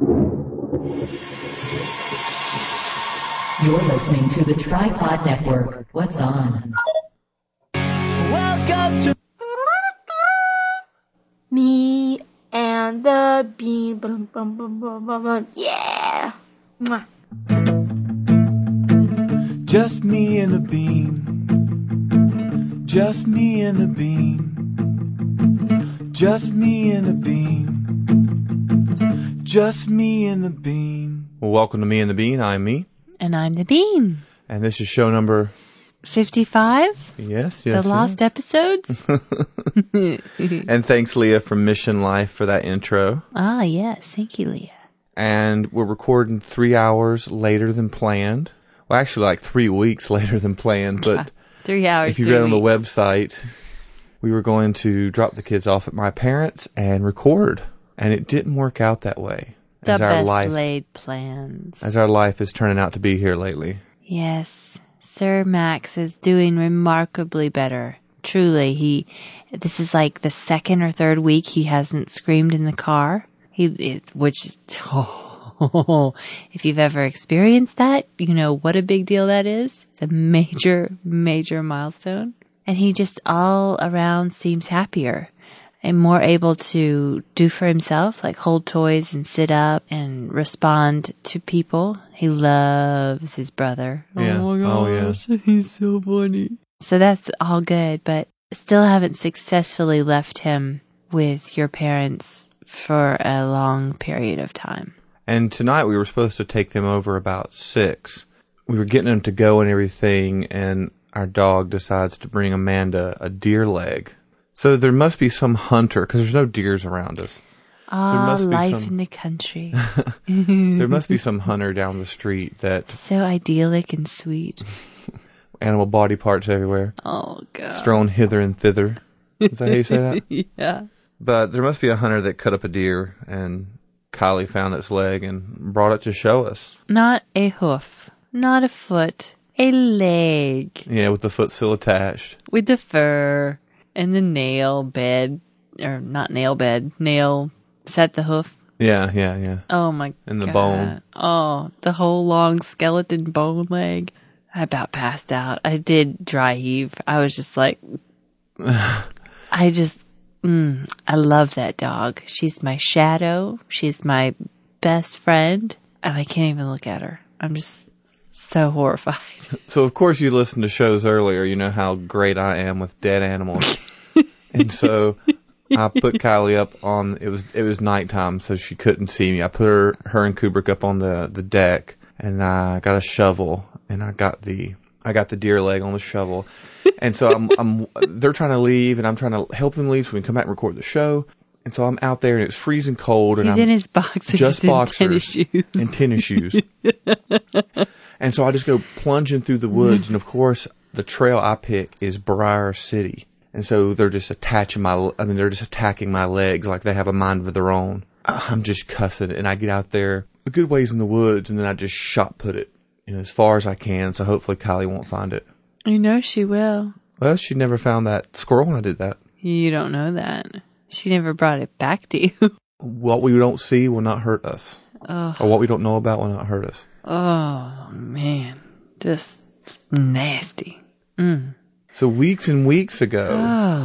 You're listening to the Tripod Network. What's on? Welcome to Me and the bean. Bum, bum, bum, bum, bum, bum. Yeah. Mwah. Just Me and the Bean. Just Me and the Bean. Just Me and the Bean. Just Me and the Bean. Well, welcome to Me and the Bean. I'm me. And I'm the Bean. And this is show number 55? yes, The yes. lost episodes? And thanks Leah from Mission Life for that intro. ah, yes. Thank you, Leah. And we're recording 3 hours later than planned. Well, actually like 3 weeks later than planned, but Three hours. if you read on the weeks. website, we were going to drop the kids off at my parents' and record, and it didn't work out that way. The as our best life, laid plans. as our life is turning out to be here lately. Yes. Sir Max is doing remarkably better. Truly, he, this is like the second or third week he hasn't screamed in the car. He, it, which is, oh, if you've ever experienced that, you know what a big deal that is. It's a major, major milestone. And he just all around seems happier and more able to do for himself, like hold toys and sit up and respond to people. He loves his brother. Yeah. Oh my Oh, yeah. he's so funny. So that's all good, but still haven't successfully left him with your parents for a long period of time. And tonight we were supposed to take them over about six. We were getting them to go and everything, and our dog decides to bring Amanda a deer leg. So there must be some hunter, because there's no deers around us. Ah, be life some- in the country. There must be some hunter down the street that so idyllic and sweet. animal body parts everywhere, Oh god. strewn hither and thither. Is that how you say that? Yeah. But there must be a hunter that cut up a deer, and Kylie found its leg and brought it to show us. Not a hoof, not a foot, a leg Yeah, with the foot still attached. with the fur and the nail bed, or not nail bed, nail set the hoof. Yeah, yeah, yeah. Oh my And the God. bone. Oh, the whole long skeleton bone leg. I about passed out. I did dry heave. I was just like, I just, mm, I love that dog. She's my shadow. She's my best friend. And I can't even look at her. I'm just so horrified. So of course you listened to shows earlier. You know how great I am with dead animals, and so I put Kylie up on. It was it was nighttime, so she couldn't see me. I put her her and Kubrick up on the the deck, and I got a shovel, and I got the I got the deer leg on the shovel, and so I'm I'm they're trying to leave, and I'm trying to help them leave so we can come back and record the show. And so I'm out there, and it's freezing cold, and He's I'm in his boxers just and boxers tennis shoes. and tennis shoes. and so I just go plunging through the woods, and of course, the trail I pick is Briar City. And so they're just attaching my, I mean, they're just attacking my legs like they have a mind of their own. I'm just cussing, and I get out there a good ways in the woods, and then I just shot put it, you know, as far as I can. So hopefully Kylie won't find it. I know she will. Well, she never found that squirrel when I did that. You don't know that. She never brought it back to you. What we don't see will not hurt us, Or what we don't know about will not hurt us. oh man. Just nasty. Mm. So weeks and weeks ago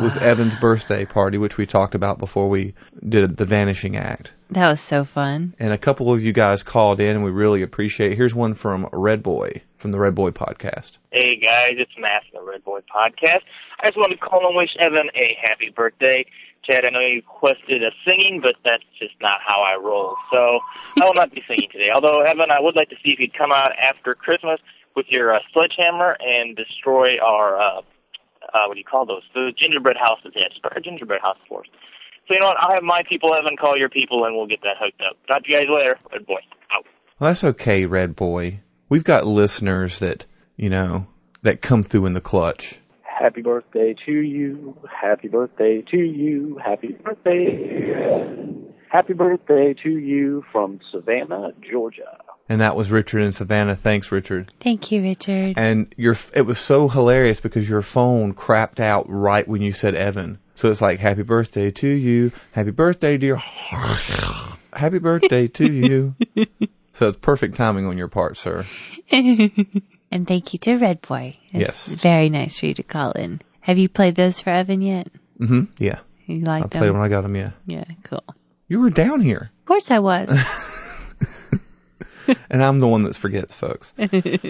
was Evan's birthday party, which we talked about before we did the Vanishing Act. That was so fun. And a couple of you guys called in, and we really appreciate it. Here's one from Red Boy from the Red Boy podcast. Hey guys, it's Matt from the Red Boy Podcast. I just wanted to call and wish Evan a happy birthday. Chad, I know you requested a singing, but that's just not how I roll. So I will not be singing today. Although, Evan, I would like to see if you'd come out after Christmas with your uh, sledgehammer and destroy our, uh, uh, what do you call those? The gingerbread houses. Yeah, destroy our gingerbread house for us. So you know what? I'll have my people, Evan, call your people, and we'll get that hooked up. Talk to you guys later. Red Boy. Out. Well, that's okay, Red Boy. We've got listeners that, you know, that come through in the clutch. Happy birthday to you. Happy birthday to you. Happy birthday. Happy birthday to you from Savannah, Georgia. And that was Richard and Savannah. Thanks, Richard. Thank you, Richard. And your it was so hilarious because your phone crapped out right when you said Evan. So it's like happy birthday to you, happy birthday dear. happy birthday to you. so it's perfect timing on your part, sir. And thank you to Red Boy. It's Yes. very nice for you to call in. Have you played those for Evan yet? hmm Yeah. You I like played them? when I got them, yeah. Yeah, cool. You were down here. Of course I was. And I'm the one that forgets, folks.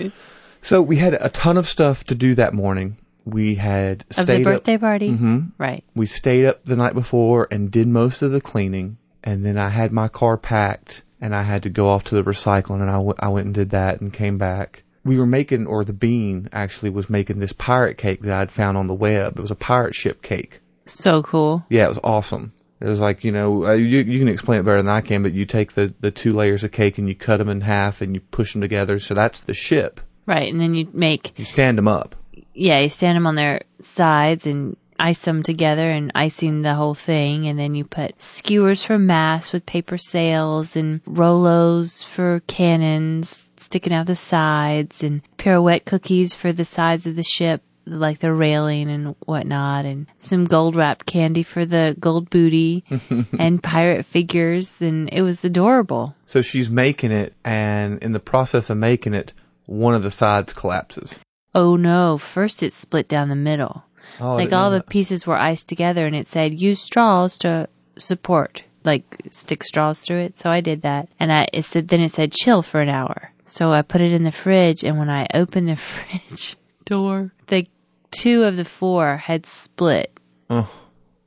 so we had a ton of stuff to do that morning. We had of the birthday up. party? hmm Right. We stayed up the night before and did most of the cleaning. And then I had my car packed and I had to go off to the recycling and I went- I went and did that and came back. We were making, or the bean actually was making this pirate cake that I'd found on the web. It was a pirate ship cake. So cool. Yeah, it was awesome. It was like, you know, uh, you, you can explain it better than I can, but you take the, the two layers of cake and you cut them in half and you push them together. So that's the ship. Right. And then you make, You stand them up. yeah, you stand them on their sides and ice them together and icing the whole thing. And then you put skewers for masks with paper sails and Rolos for cannons sticking out the sides and pirouette cookies for the sides of the ship. Like the railing and whatnot, and some gold wrapped candy for the gold booty, and pirate figures, and it was adorable. So she's making it, and in the process of making it, one of the sides collapses. Oh no, first it split down the middle. Oh, like all know the pieces were iced together and it said use straws to support, like stick straws through it. So I did that. And I, it said, then it said chill for an hour. So I put it in the fridge and when I opened the fridge door, the two of the four had split Oh.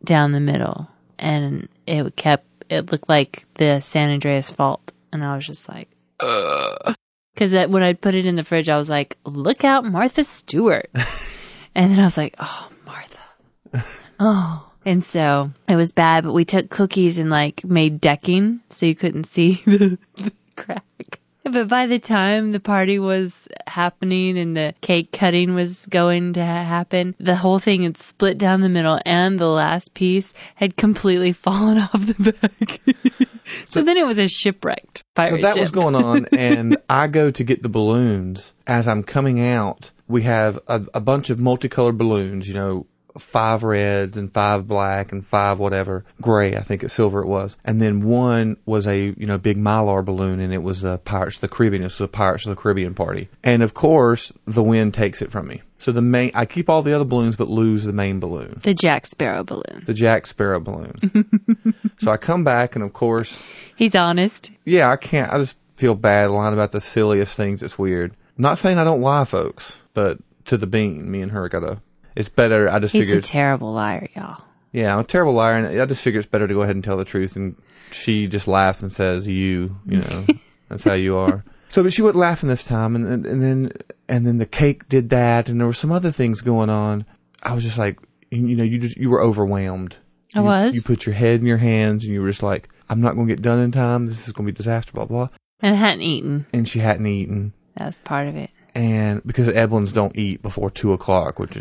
down the middle and it kept, it looked like the San Andreas fault. And I was just like, Cause when I put it in the fridge, I was like, look out, Martha Stewart. and then I was like, oh, Martha. oh. And so it was bad, but we took cookies and like made decking so you couldn't see the, the crack. But by the time the party was happening and the cake cutting was going to ha- happen, the whole thing had split down the middle and the last piece had completely fallen off the back. so, then it was a shipwrecked pirate So that was going on, and I go to get the balloons. As I'm coming out, we have a, a bunch of multicolored balloons, you know, five reds and five black and five whatever, gray, I think it's silver it was. And then one was a, you know, big mylar balloon, and it was a Pirates of the Caribbean. It was a Pirates of the Caribbean party. And of course, the wind takes it from me. So the main, I keep all the other balloons, but lose the main balloon. The Jack Sparrow balloon. The Jack Sparrow balloon. so I come back, and of course, He's honest. yeah, I can't. I just feel bad lying about the silliest things. It's weird. Not saying I don't lie, folks, but to the bean, me and her gotta. It's better. I just He's a terrible liar, y'all. yeah, I'm a terrible liar, and I just figure it's better to go ahead and tell the truth. And she just laughs and says, "You, you know, that's how you are." So, but she wasn't laughing this time, and, and and then and then the cake did that, and there were some other things going on. I was just like, you know, you just you were overwhelmed. I You- was. You put your head in your hands, and you were just like, "I'm not going to get done in time. This is going to be disaster." Blah blah. And I hadn't eaten. And she hadn't eaten, That was part of it. and because Edwin's don't eat before two o'clock, which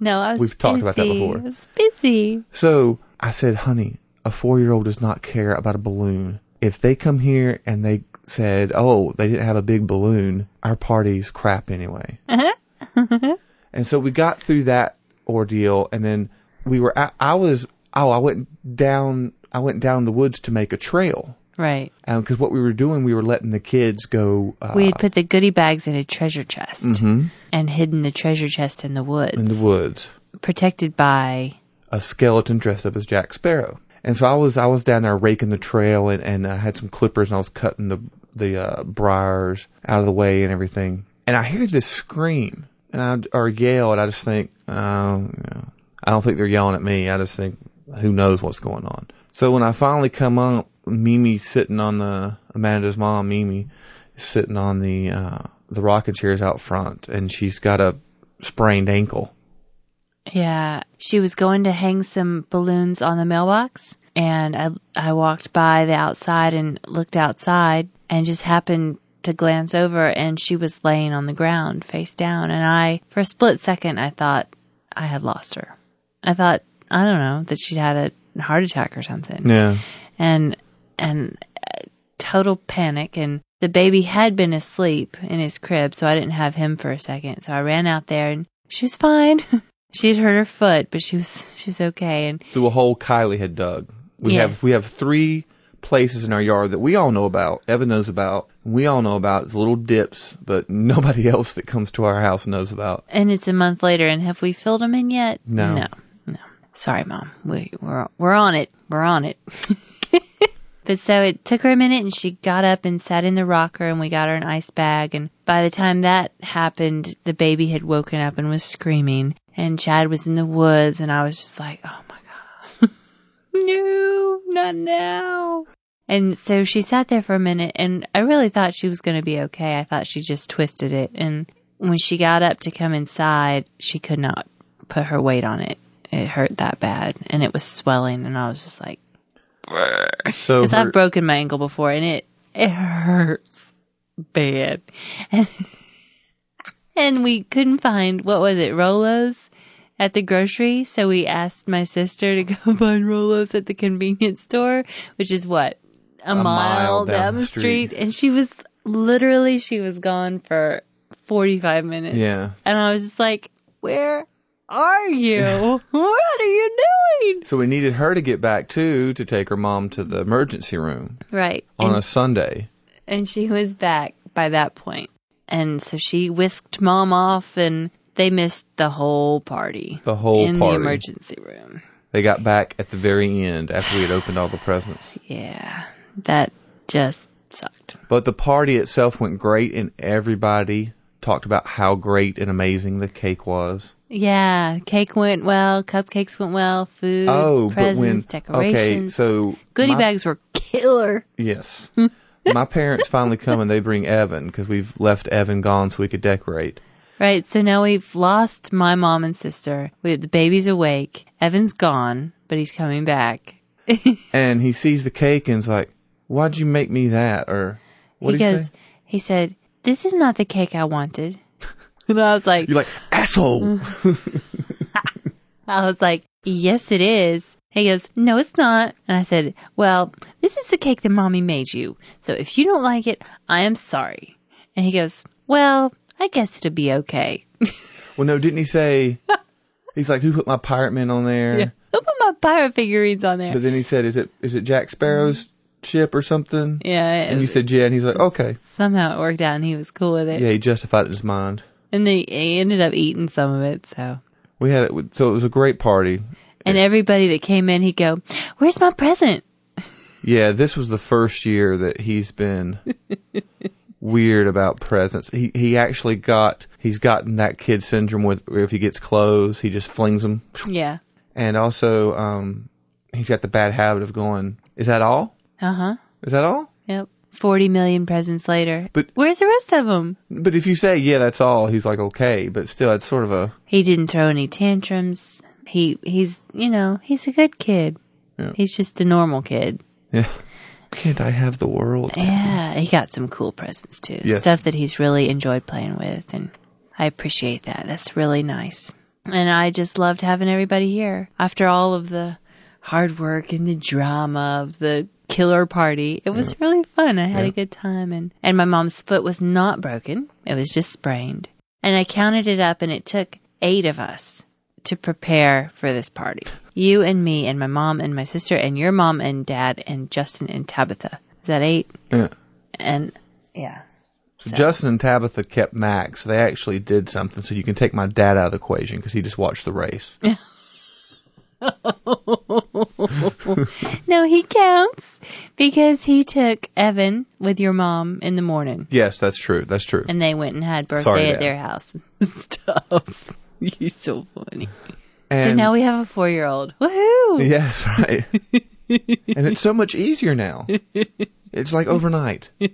No, I was We've talked about that busy. before. I was busy. so I said, "Honey, a four year old does not care about a balloon. If they come here and they said, oh, they didn't have a big balloon, our party's crap anyway." and so we got through that ordeal, and then we were. I, I was. Oh, I went down. I went down the woods to make a trail. Right. because what we were doing, we were letting the kids go uh, We had put the goodie bags in a treasure chest mhm, and hidden the treasure chest in the woods, in the woods. protected by. a skeleton dressed up as Jack Sparrow. And so I was I was down there raking the trail and, and I had some clippers and I was cutting the the uh, briars out of the way and everything. And I hear this scream and I or yell and I just think, oh, you know, I don't think they're yelling at me. I just think who knows what's going on. So when I finally come up, Mimi's sitting on the Amanda's mom, Mimi, sitting on the uh, the rocking chairs out front, and she's got a sprained ankle. Yeah, she was going to hang some balloons on the mailbox, and I I walked by the outside and looked outside, and just happened to glance over, and she was laying on the ground, face down, and I, for a split second, I thought I had lost her. I thought I don't know that she'd had a heart attack or something. Yeah. and and uh, total panic and the baby had been asleep in his crib so i didn't have him for a second so i ran out there and she was fine she'd hurt her foot but she was she was okay and through a hole Kylie had dug. We Yes. have we have three places in our yard that we all know about, Evan knows about, we all know about. It's little dips, but nobody else that comes to our house knows about. And it's a month later, and have we filled them in yet? No. No. Sorry, Mom. We, we're, we're on it. We're on it. but so it took her a minute, and she got up and sat in the rocker, and we got her an ice bag. And by the time that happened, the baby had woken up and was screaming. And Chad was in the woods, and I was just like, oh my God. no, not now. And so she sat there for a minute, and I really thought she was going to be okay. I thought she just twisted it. And when she got up to come inside, she could not put her weight on it. It hurt that bad, and it was swelling, and I was just like, So because I've broken my ankle before, and it it hurts bad. And, and we couldn't find what was it, Rolos at the grocery, so we asked my sister to go find Rolos at the convenience store, which is what a, mile, down, the street. and she was literally she was gone for forty five minutes. yeah. and I was just like, where are you? what are you doing? So we needed her to get back too to take her mom to the emergency room Right. on And- a Sunday. and she was back by that point. And so she whisked mom off and they missed the whole party. The whole in party. the emergency room. They got back at the very end after we had opened all the presents. Yeah. That just sucked. But the party itself went great, and everybody talked about how great and amazing the cake was. Yeah, cake went well, cupcakes went well, food, Oh, presents, but when decorations. okay, so goodie my- bags were killer. Yes, my parents finally come and they bring Evan because we've left Evan gone so we could decorate. Right, so now we've lost my mom and sister. We the baby's awake. Evan's gone, but he's coming back. And he sees the cake and's like, "Why'd you make me that?" Or what he goes, he said, "This is not the cake I wanted." and I was like, You're like asshole. I was like, yes, it is. He goes, no, it's not. And I said, well, this is the cake that mommy made you. So if you don't like it, I am sorry. And he goes, well, I guess it'll be okay. well, no, didn't he say? He's like, "Who put my pirate man on there?" Yeah. Who put my pirate figurines on there? But then he said, "Is it is it Jack Sparrow's mm. ship or something?" yeah. And you said, "Yeah," and he's like, "Okay." somehow it worked out and he was cool with it. Yeah, he justified it in his mind. And they, ended up eating some of it. So, We had it, so it was a great party. and everybody that came in, he'd go, where's my present? Yeah, this was the first year that he's been weird about presents. He he actually got he's gotten that kid syndrome with where if he gets clothes, he just flings them. Yeah. And also, um, he's got the bad habit of going, "Is that all? Uh huh. Is that all?" Yep. 40 million presents later. But- where's the rest of them? But if you say, "Yeah, that's all," he's like, "Okay," but still, it's sort of a He didn't throw any tantrums. He he's you know he's a good kid. Yeah. He's just a normal kid. yeah. Can't I have the world? Yeah, he got some cool presents too. Yes. Stuff that he's really enjoyed playing with, and I appreciate that. That's really nice. And I just loved having everybody here after all of the hard work and the drama of the killer party. It was really fun. I had Yeah. a good time, and and my mom's foot was not broken. It was just sprained. And I counted it up, and it took eight of us to prepare for this party. You and me and my mom and my sister and your mom and dad and Justin and Tabitha. Is that eight? Yeah. And yeah. So Justin and Tabitha kept Max. So they actually did something. So you can take my dad out of the equation because he just watched the race. No, he counts because he took Evan with your mom in the morning yes, that's true. That's true. and they went and had birthday Sorry, at Dad. their house and stuff. You're so funny. so now we have a four year old. Woohoo! yes, right. and it's so much easier now. It's like overnight.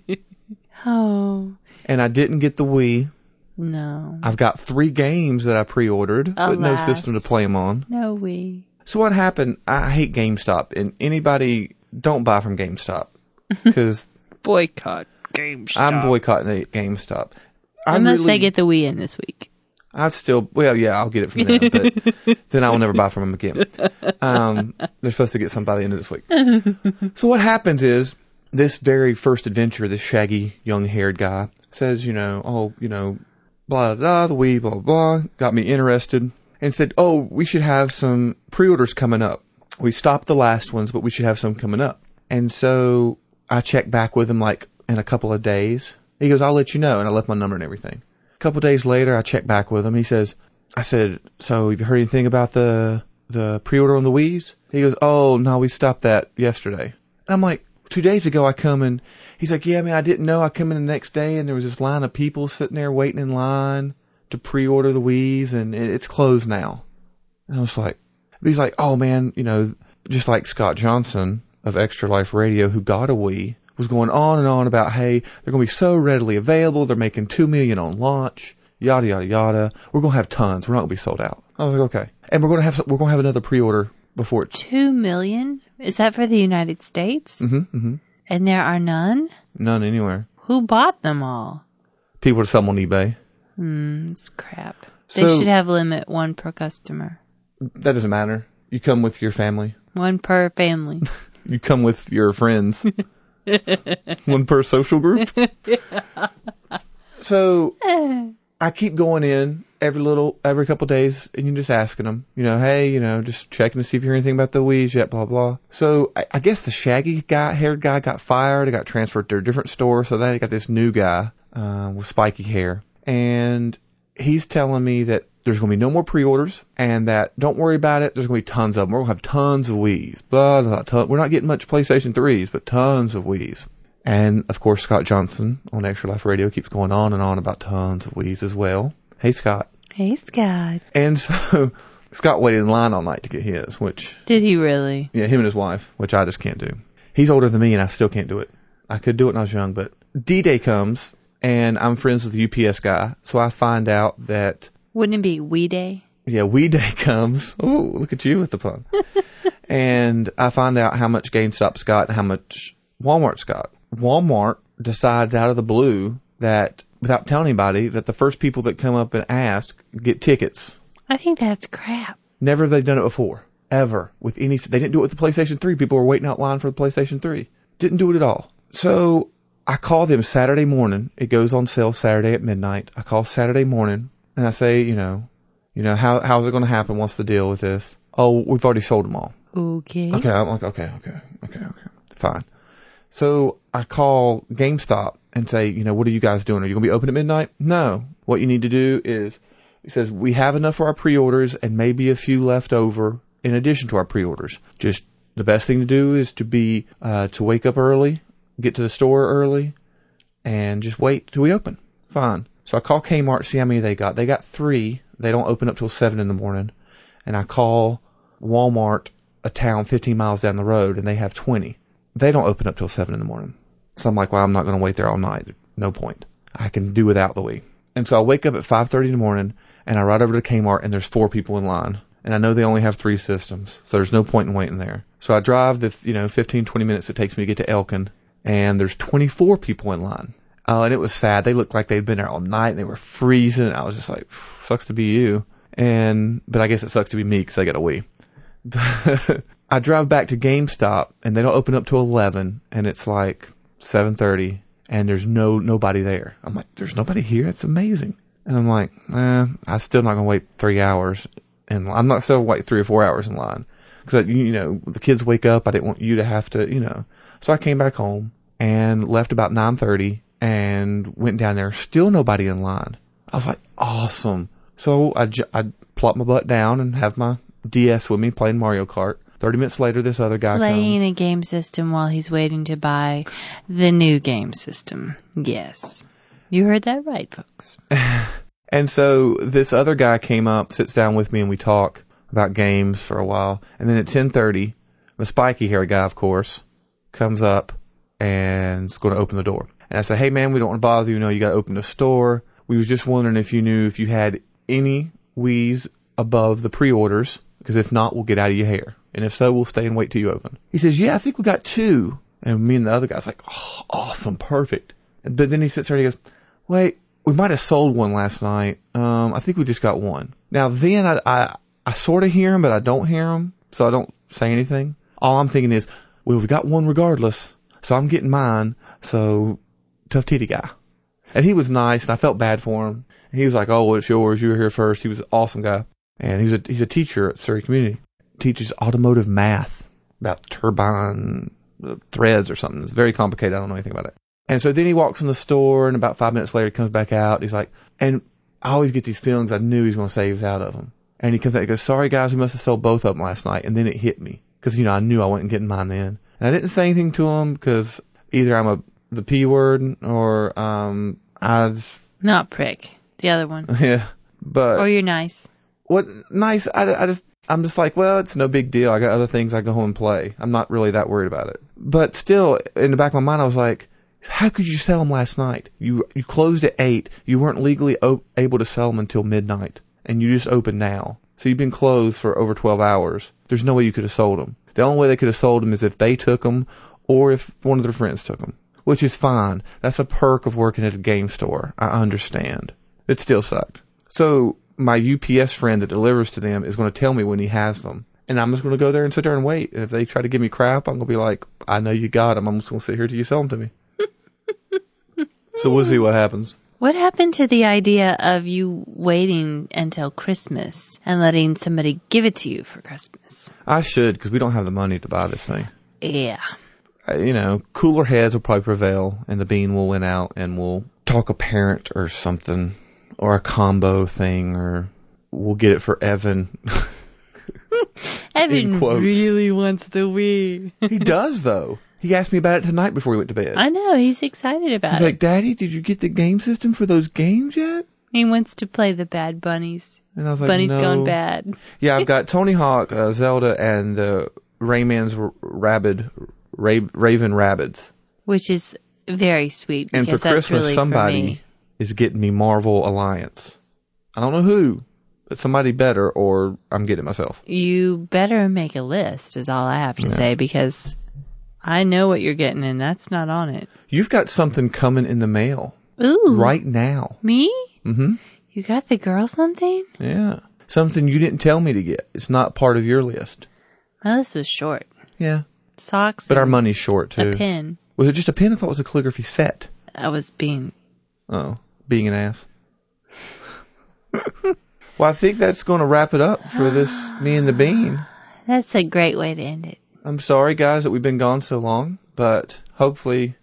Oh, And I didn't get the Wii. no. I've got three games that I pre-ordered, but no Alas. system to play them on. No, we. So what happened? I hate GameStop, and anybody don't buy from GameStop because Boycott games. I'm boycotting the GameStop. I Unless really- they get the Wii in this week. I'd still, well, yeah, I'll get it from them, but then I will never buy from them again. Um, they're supposed to get some by the end of this week. So what happens is this very first adventure, this shaggy young haired guy says, you know, oh, you know, blah, blah, the Wii, blah, blah, got me interested and said, oh, we should have some pre-orders coming up. We stopped the last ones, but we should have some coming up. And so I checked back with him like in a couple of days. He goes, I'll let you know. And I left my number and everything. A couple of days later, I checked back with him. He says, I said, so have you heard anything about the, the pre-order on the Wii's? He goes, oh, no, we stopped that yesterday. And I'm like, two days ago I come and he's like, yeah, man, I didn't know. I come in the next day and there was this line of people sitting there waiting in line to pre-order the Wii's and it's closed now. And I was like, but he's like, oh man, you know, just like Scott Johnson of Extra Life Radio who got a Wii was going on and on about, hey, they're going to be so readily available. They're making two million on launch, yada, yada, yada. We're going to have tons. We're not going to be sold out. I was like, okay. And we're going to have, we're going to have another pre-order before it's, Two million? Is that for the United States? hmm hmm And there are none? none anywhere. Who bought them all? People to sell them on eBay. Hmm, it's crap. They So- should have limit one per customer. That doesn't matter. You come with your family. One per family. You come with your friends. One per social group. so I keep going in every little, every couple of days, and you're just asking them, you know, hey, you know, just checking to see if you hear anything about the Wii's yet, blah blah. So I, I guess the shaggy guy, haired guy, got fired. He got transferred to a different store. So then they got this new guy uh, with spiky hair, and he's telling me that there's going to be no more pre-orders and that don't worry about it. There's going to be tons of them. We're going to have tons of Wii's. Blah, blah, ton- We're not getting much PlayStation 3s, but tons of Wii's. And of course, Scott Johnson on Extra Life Radio keeps going on and on about tons of Wii's as well. Hey, Scott. hey, Scott. And so Scott waited in line all night to get his, which, Did he really? yeah, him and his wife, which I just can't do. He's older than me and I still can't do it. I could do it when I was young, but D-Day comes and I'm friends with the UPS guy. So I find out that Wouldn't it be We Day? yeah, We Day comes. Oh, look at you with the pun. and I find out how much GameStop's got and how much Walmart's got. Walmart decides out of the blue that without telling anybody that the first people that come up and ask get tickets. I think that's crap. Never have they done it before. Ever. With any, they didn't do it with the PlayStation 3. People were waiting out line for the PlayStation 3. Didn't do it at all. So I call them Saturday morning. It goes on sale Saturday at midnight. I call Saturday morning and I say, you know, you know, how, how's it going to happen? What's the deal with this? Oh, we've already sold them all. Okay. Okay. I'm like, okay, okay, okay, okay. Fine. So I call GameStop and say, you know, what are you guys doing? Are you going to be open at midnight? No. What you need to do is, he says, we have enough for our pre-orders and maybe a few left over in addition to our pre-orders. Just the best thing to do is to be, uh, to wake up early, get to the store early, and just wait till we open. Fine. So I call Kmart, see how many they got. They got three. They don't open up till seven in the morning. And I call Walmart, a town 15 miles down the road, and they have 20. They don't open up till seven in the morning. So I'm like, well, I'm not going to wait there all night. No point. I can do without the Wii. And so I wake up at 5.30 in the morning and I ride over to Kmart and there's four people in line. And I know they only have three systems. So there's no point in waiting there. So I drive the, you know, 15, 20 minutes it takes me to get to Elkin and there's 24 people in line. Oh, and it was sad. They looked like they'd been there all night and they were freezing. I was just like, sucks to be you. And, but I guess it sucks to be me because I got a Wii. I drive back to GameStop and they don't open up till 11 and it's like 7:30 and there's no nobody there. I'm like there's nobody here. It's amazing. And I'm like, eh, I'm still not going to wait 3 hours and I'm not still wait 3 or 4 hours in line cuz you know, the kids wake up. I didn't want you to have to, you know. So I came back home and left about 9:30 and went down there. Still nobody in line. I was like, awesome. So I, j- I plop my butt down and have my DS with me playing Mario Kart. 30 minutes later, this other guy Playing comes. a game system while he's waiting to buy the new game system. Yes. You heard that right, folks. And so this other guy came up, sits down with me, and we talk about games for a while. And then at 10:30, the spiky haired guy, of course, comes up and is going to open the door. And I say, "Hey, man, we don't want to bother you. You know, you got to open the store. We was just wondering if you knew if you had any Wii's above the pre-orders, because if not, we'll get out of your hair. And if so, we'll stay and wait till you open." He says, "Yeah, I think we got two. And me and the other guy's like, "Oh, awesome, perfect." But then he sits there and he goes, "Wait, we might have sold one last night. Um, I think we just got one. Now then I, I, I sort of hear him, but I don't hear him. So I don't say anything. All I'm thinking is, well, we've got one regardless. So I'm getting mine. So tough titty guy. And he was nice and I felt bad for him. And he was like, oh, it's yours. You were here first. He was an awesome guy. And he's a, he's a teacher at Surry Community. Teaches automotive math about turbine uh, threads or something. It's very complicated. I don't know anything about it. And so then he walks in the store, and about five minutes later, he comes back out. He's like, and I always get these feelings. I knew he was going to say he was out of them. And he comes out and goes, "Sorry guys, we must have sold both of them last night." And then it hit me because you know I knew I wasn't getting mine then, and I didn't say anything to him because either I'm a the p word or um I just, Not prick. The other one. yeah. But Or you're nice. what nice? I, I just i'm just like well it's no big deal. I got other things i go home and play. I'm not really that worried about it. But still in the back of my mind i was like how could you sell them last night? You you closed at 8 you weren't legally o- able to sell them until midnight. And you just opened now so you've been closed for over 12 hours there's no way you could have sold them the only way they could have sold them is if they took them or if one of their friends took them which is fine that's a perk of working at a game store i understand it still sucked so my UPS friend that delivers to them is going to tell me when he has them. And I'm just going to go there and sit there and wait. And if they try to give me crap, I'm going to be like, I know you got them. I'm just going to sit here till you sell them to me. so we'll see what happens. What happened to the idea of you waiting until Christmas and letting somebody give it to you for Christmas? I should because we don't have the money to buy this thing. Yeah. Uh, You know, cooler heads will probably prevail and the bean will win out and we'll talk a parent or something or a combo thing or we'll get it for Evan. Evan really wants the Wii. he does though. He asked me about it tonight before he went to bed. I know, he's excited about He's it. He's like, Daddy, did you get the game system for those games yet? he wants to play the bad bunnies. And I was like, Bunny's no. gone bad. Yeah, I've got Tony Hawk, uh, Zelda, and the Rayman's r- Rabid, Ra- Raving Rabbids. Which is very sweet And because for that's Christmas, really somebody for me. is getting me Marvel Alliance. I don't know who, but somebody better, or I'm getting it myself. You better make a list, is all I have to say, because I know what you're getting, and that's not on it. You've got something coming in the mail Ooh, right now. me? Mm-hmm. You got the girl something? Yeah, something you didn't tell me to get. It's not part of your list. My list was short. Yeah, Socks, but our money's short too. a pin. Was it just a pin? I thought it was a calligraphy set. I was being Oh, being an ass. well, I think that's going to wrap it up for this me and the bean. That's a great way to end it. I'm sorry, guys, that we've been gone so long, but hopefully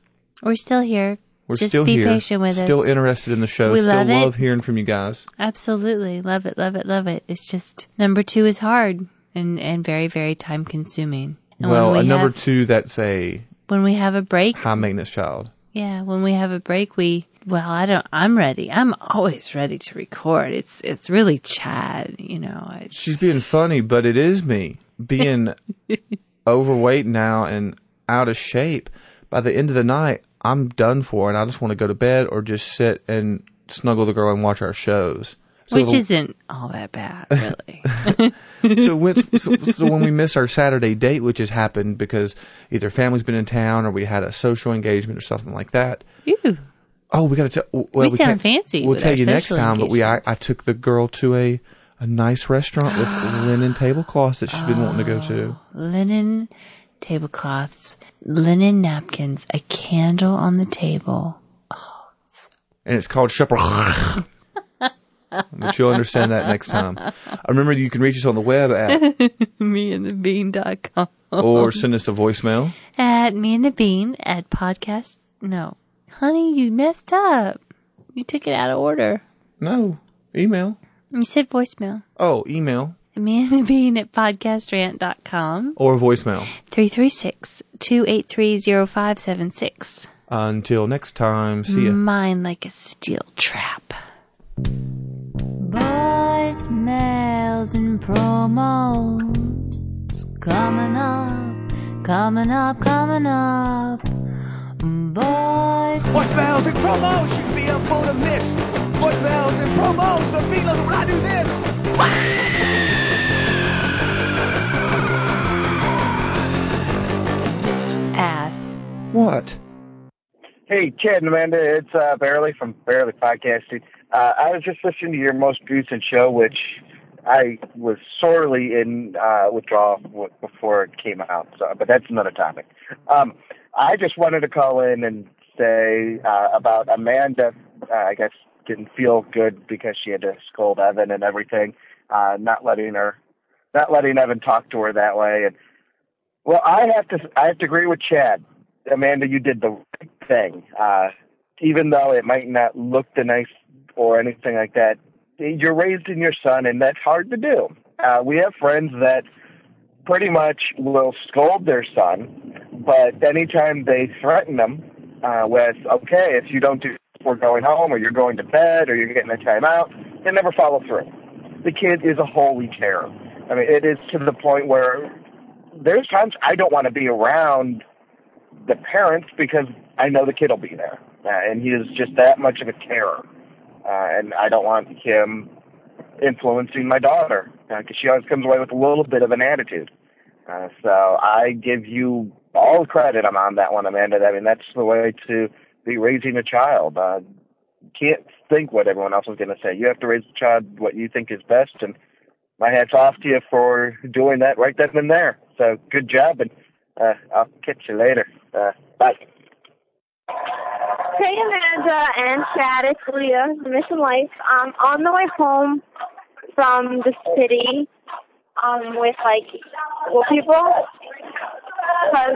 We're still here. we're Just still be here. patient with still us. interested in the show. We still love it. love hearing from you guys. Absolutely. Love it, love it, love it. It's just number two is hard and, and very, very time consuming. And well, when a number have, two that's a when we have a break, high maintenance child. yeah, when we have a break, we, well, I don't, I'm ready. I'm always ready to record. It's, it's really Chad, you know. It's, She's being funny, but it is me being overweight now and out of shape. By the end of the night, I'm done for, and I just want to go to bed or just sit and snuggle the girl and watch our shows. So which the- isn't all that bad, really. so, when, so, so when we miss our Saturday date, which has happened because either family's been in town or we had a social engagement or something like that. Ew. Oh, we got to tell. Well, We we sound fancy We'll tell you next time. But we, I. I took the girl to a a nice restaurant with linen tablecloths that she's been wanting to go to. Oh, linen tablecloths, linen napkins, a candle on the table. Oh And it's called Shepherd. but you'll understand that next time. I remember you can reach us on the web at meandthebean.com. or send us a voicemail. At me and the bean at podcast. No. Honey, you messed up. You took it out of order. No, email. You said voicemail. Oh, email Me and the bean at podcastrant.com. or voicemail. 336 283 0576. Until next time, see ya. Mine like a steel trap. Voicemails and promos coming up, coming up, coming up. Boys. Voice. Voicemails and promos should be up on a miss. Voicemails and promos, the feelers when I do this. Ass. What? Hey, Chad and Amanda, it's uh, Barely from Barely Podcasting. Uh, I was just listening to your most recent show, which I was sorely in uh, withdrawal w- before it came out. So, but that's another topic. Um, I just wanted to call in and say uh, about Amanda. Uh, I guess didn't feel good because she had to scold Evan and everything, uh, not letting her, not letting Evan talk to her that way, and Well, I have to I have to agree with Chad. Amanda, you did the right thing. Uh, even though it might not look the nice or anything like that, you're raising your son, and that's hard to do. Uh, we have friends that pretty much will scold their son, but anytime they threaten them uh, with, okay, if you don't do, we're going home, or you're going to bed, or you're getting a timeout, they never follow through. The kid is a holy terror. I mean, it is to the point where there's times I don't want to be around the parents because I know the kid will be there, uh, and he is just that much of a terror, uh, and I don't want him influencing my daughter because uh, she always comes away with a little bit of an attitude. Uh, so I give you all the credit on that one, Amanda. I mean, that's the way to be raising a child. Uh, can't think what everyone else is going to say. You have to raise the child what you think is best, and my hat's off to you for doing that right then and there. So good job, and uh, I'll catch you later. Uh, bye. Hey Amanda and Chad, it's Leah, Mission Life. Um, on the way home from the city, um, with like well people. Cause,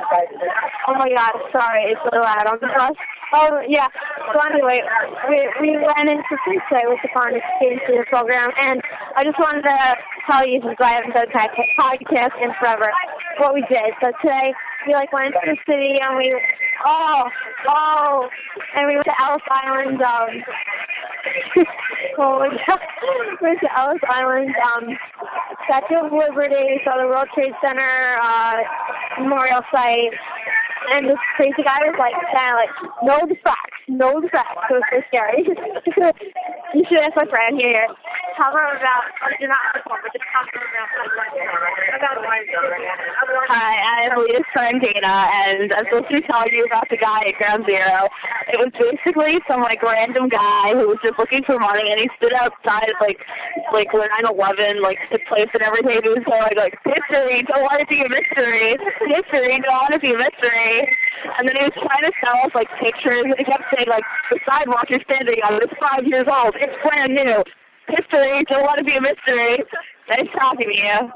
oh my god, sorry, it's really loud on the bus. Oh yeah. So anyway, we we ran into Tuesday with the Founders Education program, and I just wanted to tell you since I haven't done a podcast in forever what we did. So today we like went to the city and we oh oh and we went to Ellis Island. Um, oh, we went to Ellis Island. Um, Statue of Liberty, saw the World Trade Center uh, memorial site and this crazy guy was like of like, know the facts, know the facts. So scary. you should ask my friend here. Tell her about, do not about Hi, I'm Leah's friend Dana, and I'm supposed to be telling you about the guy at Ground Zero. It was basically some like random guy who was just looking for money, and he stood outside like like where 9/11 like took place and everything. He was going like history, don't want to be a mystery, history, don't want to be a mystery. And then he was trying to sell us like pictures, and he kept saying like the sidewalk you're standing on is five years old, it's brand new. History, don't want to be a mystery. Nice talking to you.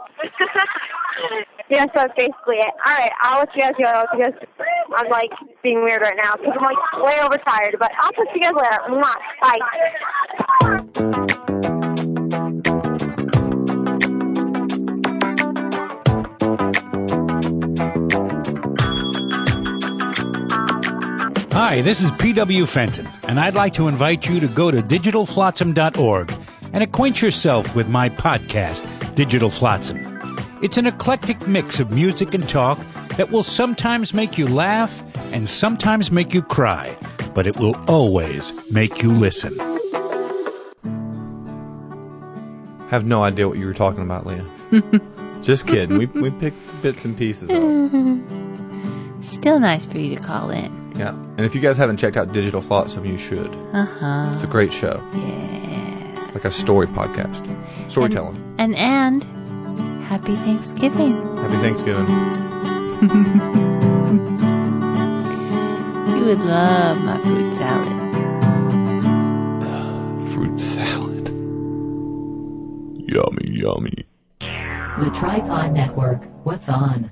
yeah, so that's basically it. All right, I'll let you guys go because I'm like being weird right now because I'm like way overtired. But I'll talk to you guys later. Mwah. Bye. Hi, this is P.W. Fenton, and I'd like to invite you to go to digitalflotsam.org and acquaint yourself with my podcast, Digital Flotsam. It's an eclectic mix of music and talk that will sometimes make you laugh and sometimes make you cry, but it will always make you listen. Have no idea what you were talking about, Leah. Just kidding. We we picked bits and pieces of. Still nice for you to call in. Yeah, and if you guys haven't checked out Digital Flotsam, you should. Uh huh. It's a great show. Yeah. Like a story podcast, storytelling. And and happy Thanksgiving. Happy Thanksgiving. You would love my fruit salad. Fruit salad. Yummy, yummy. The Tripod Network. What's on?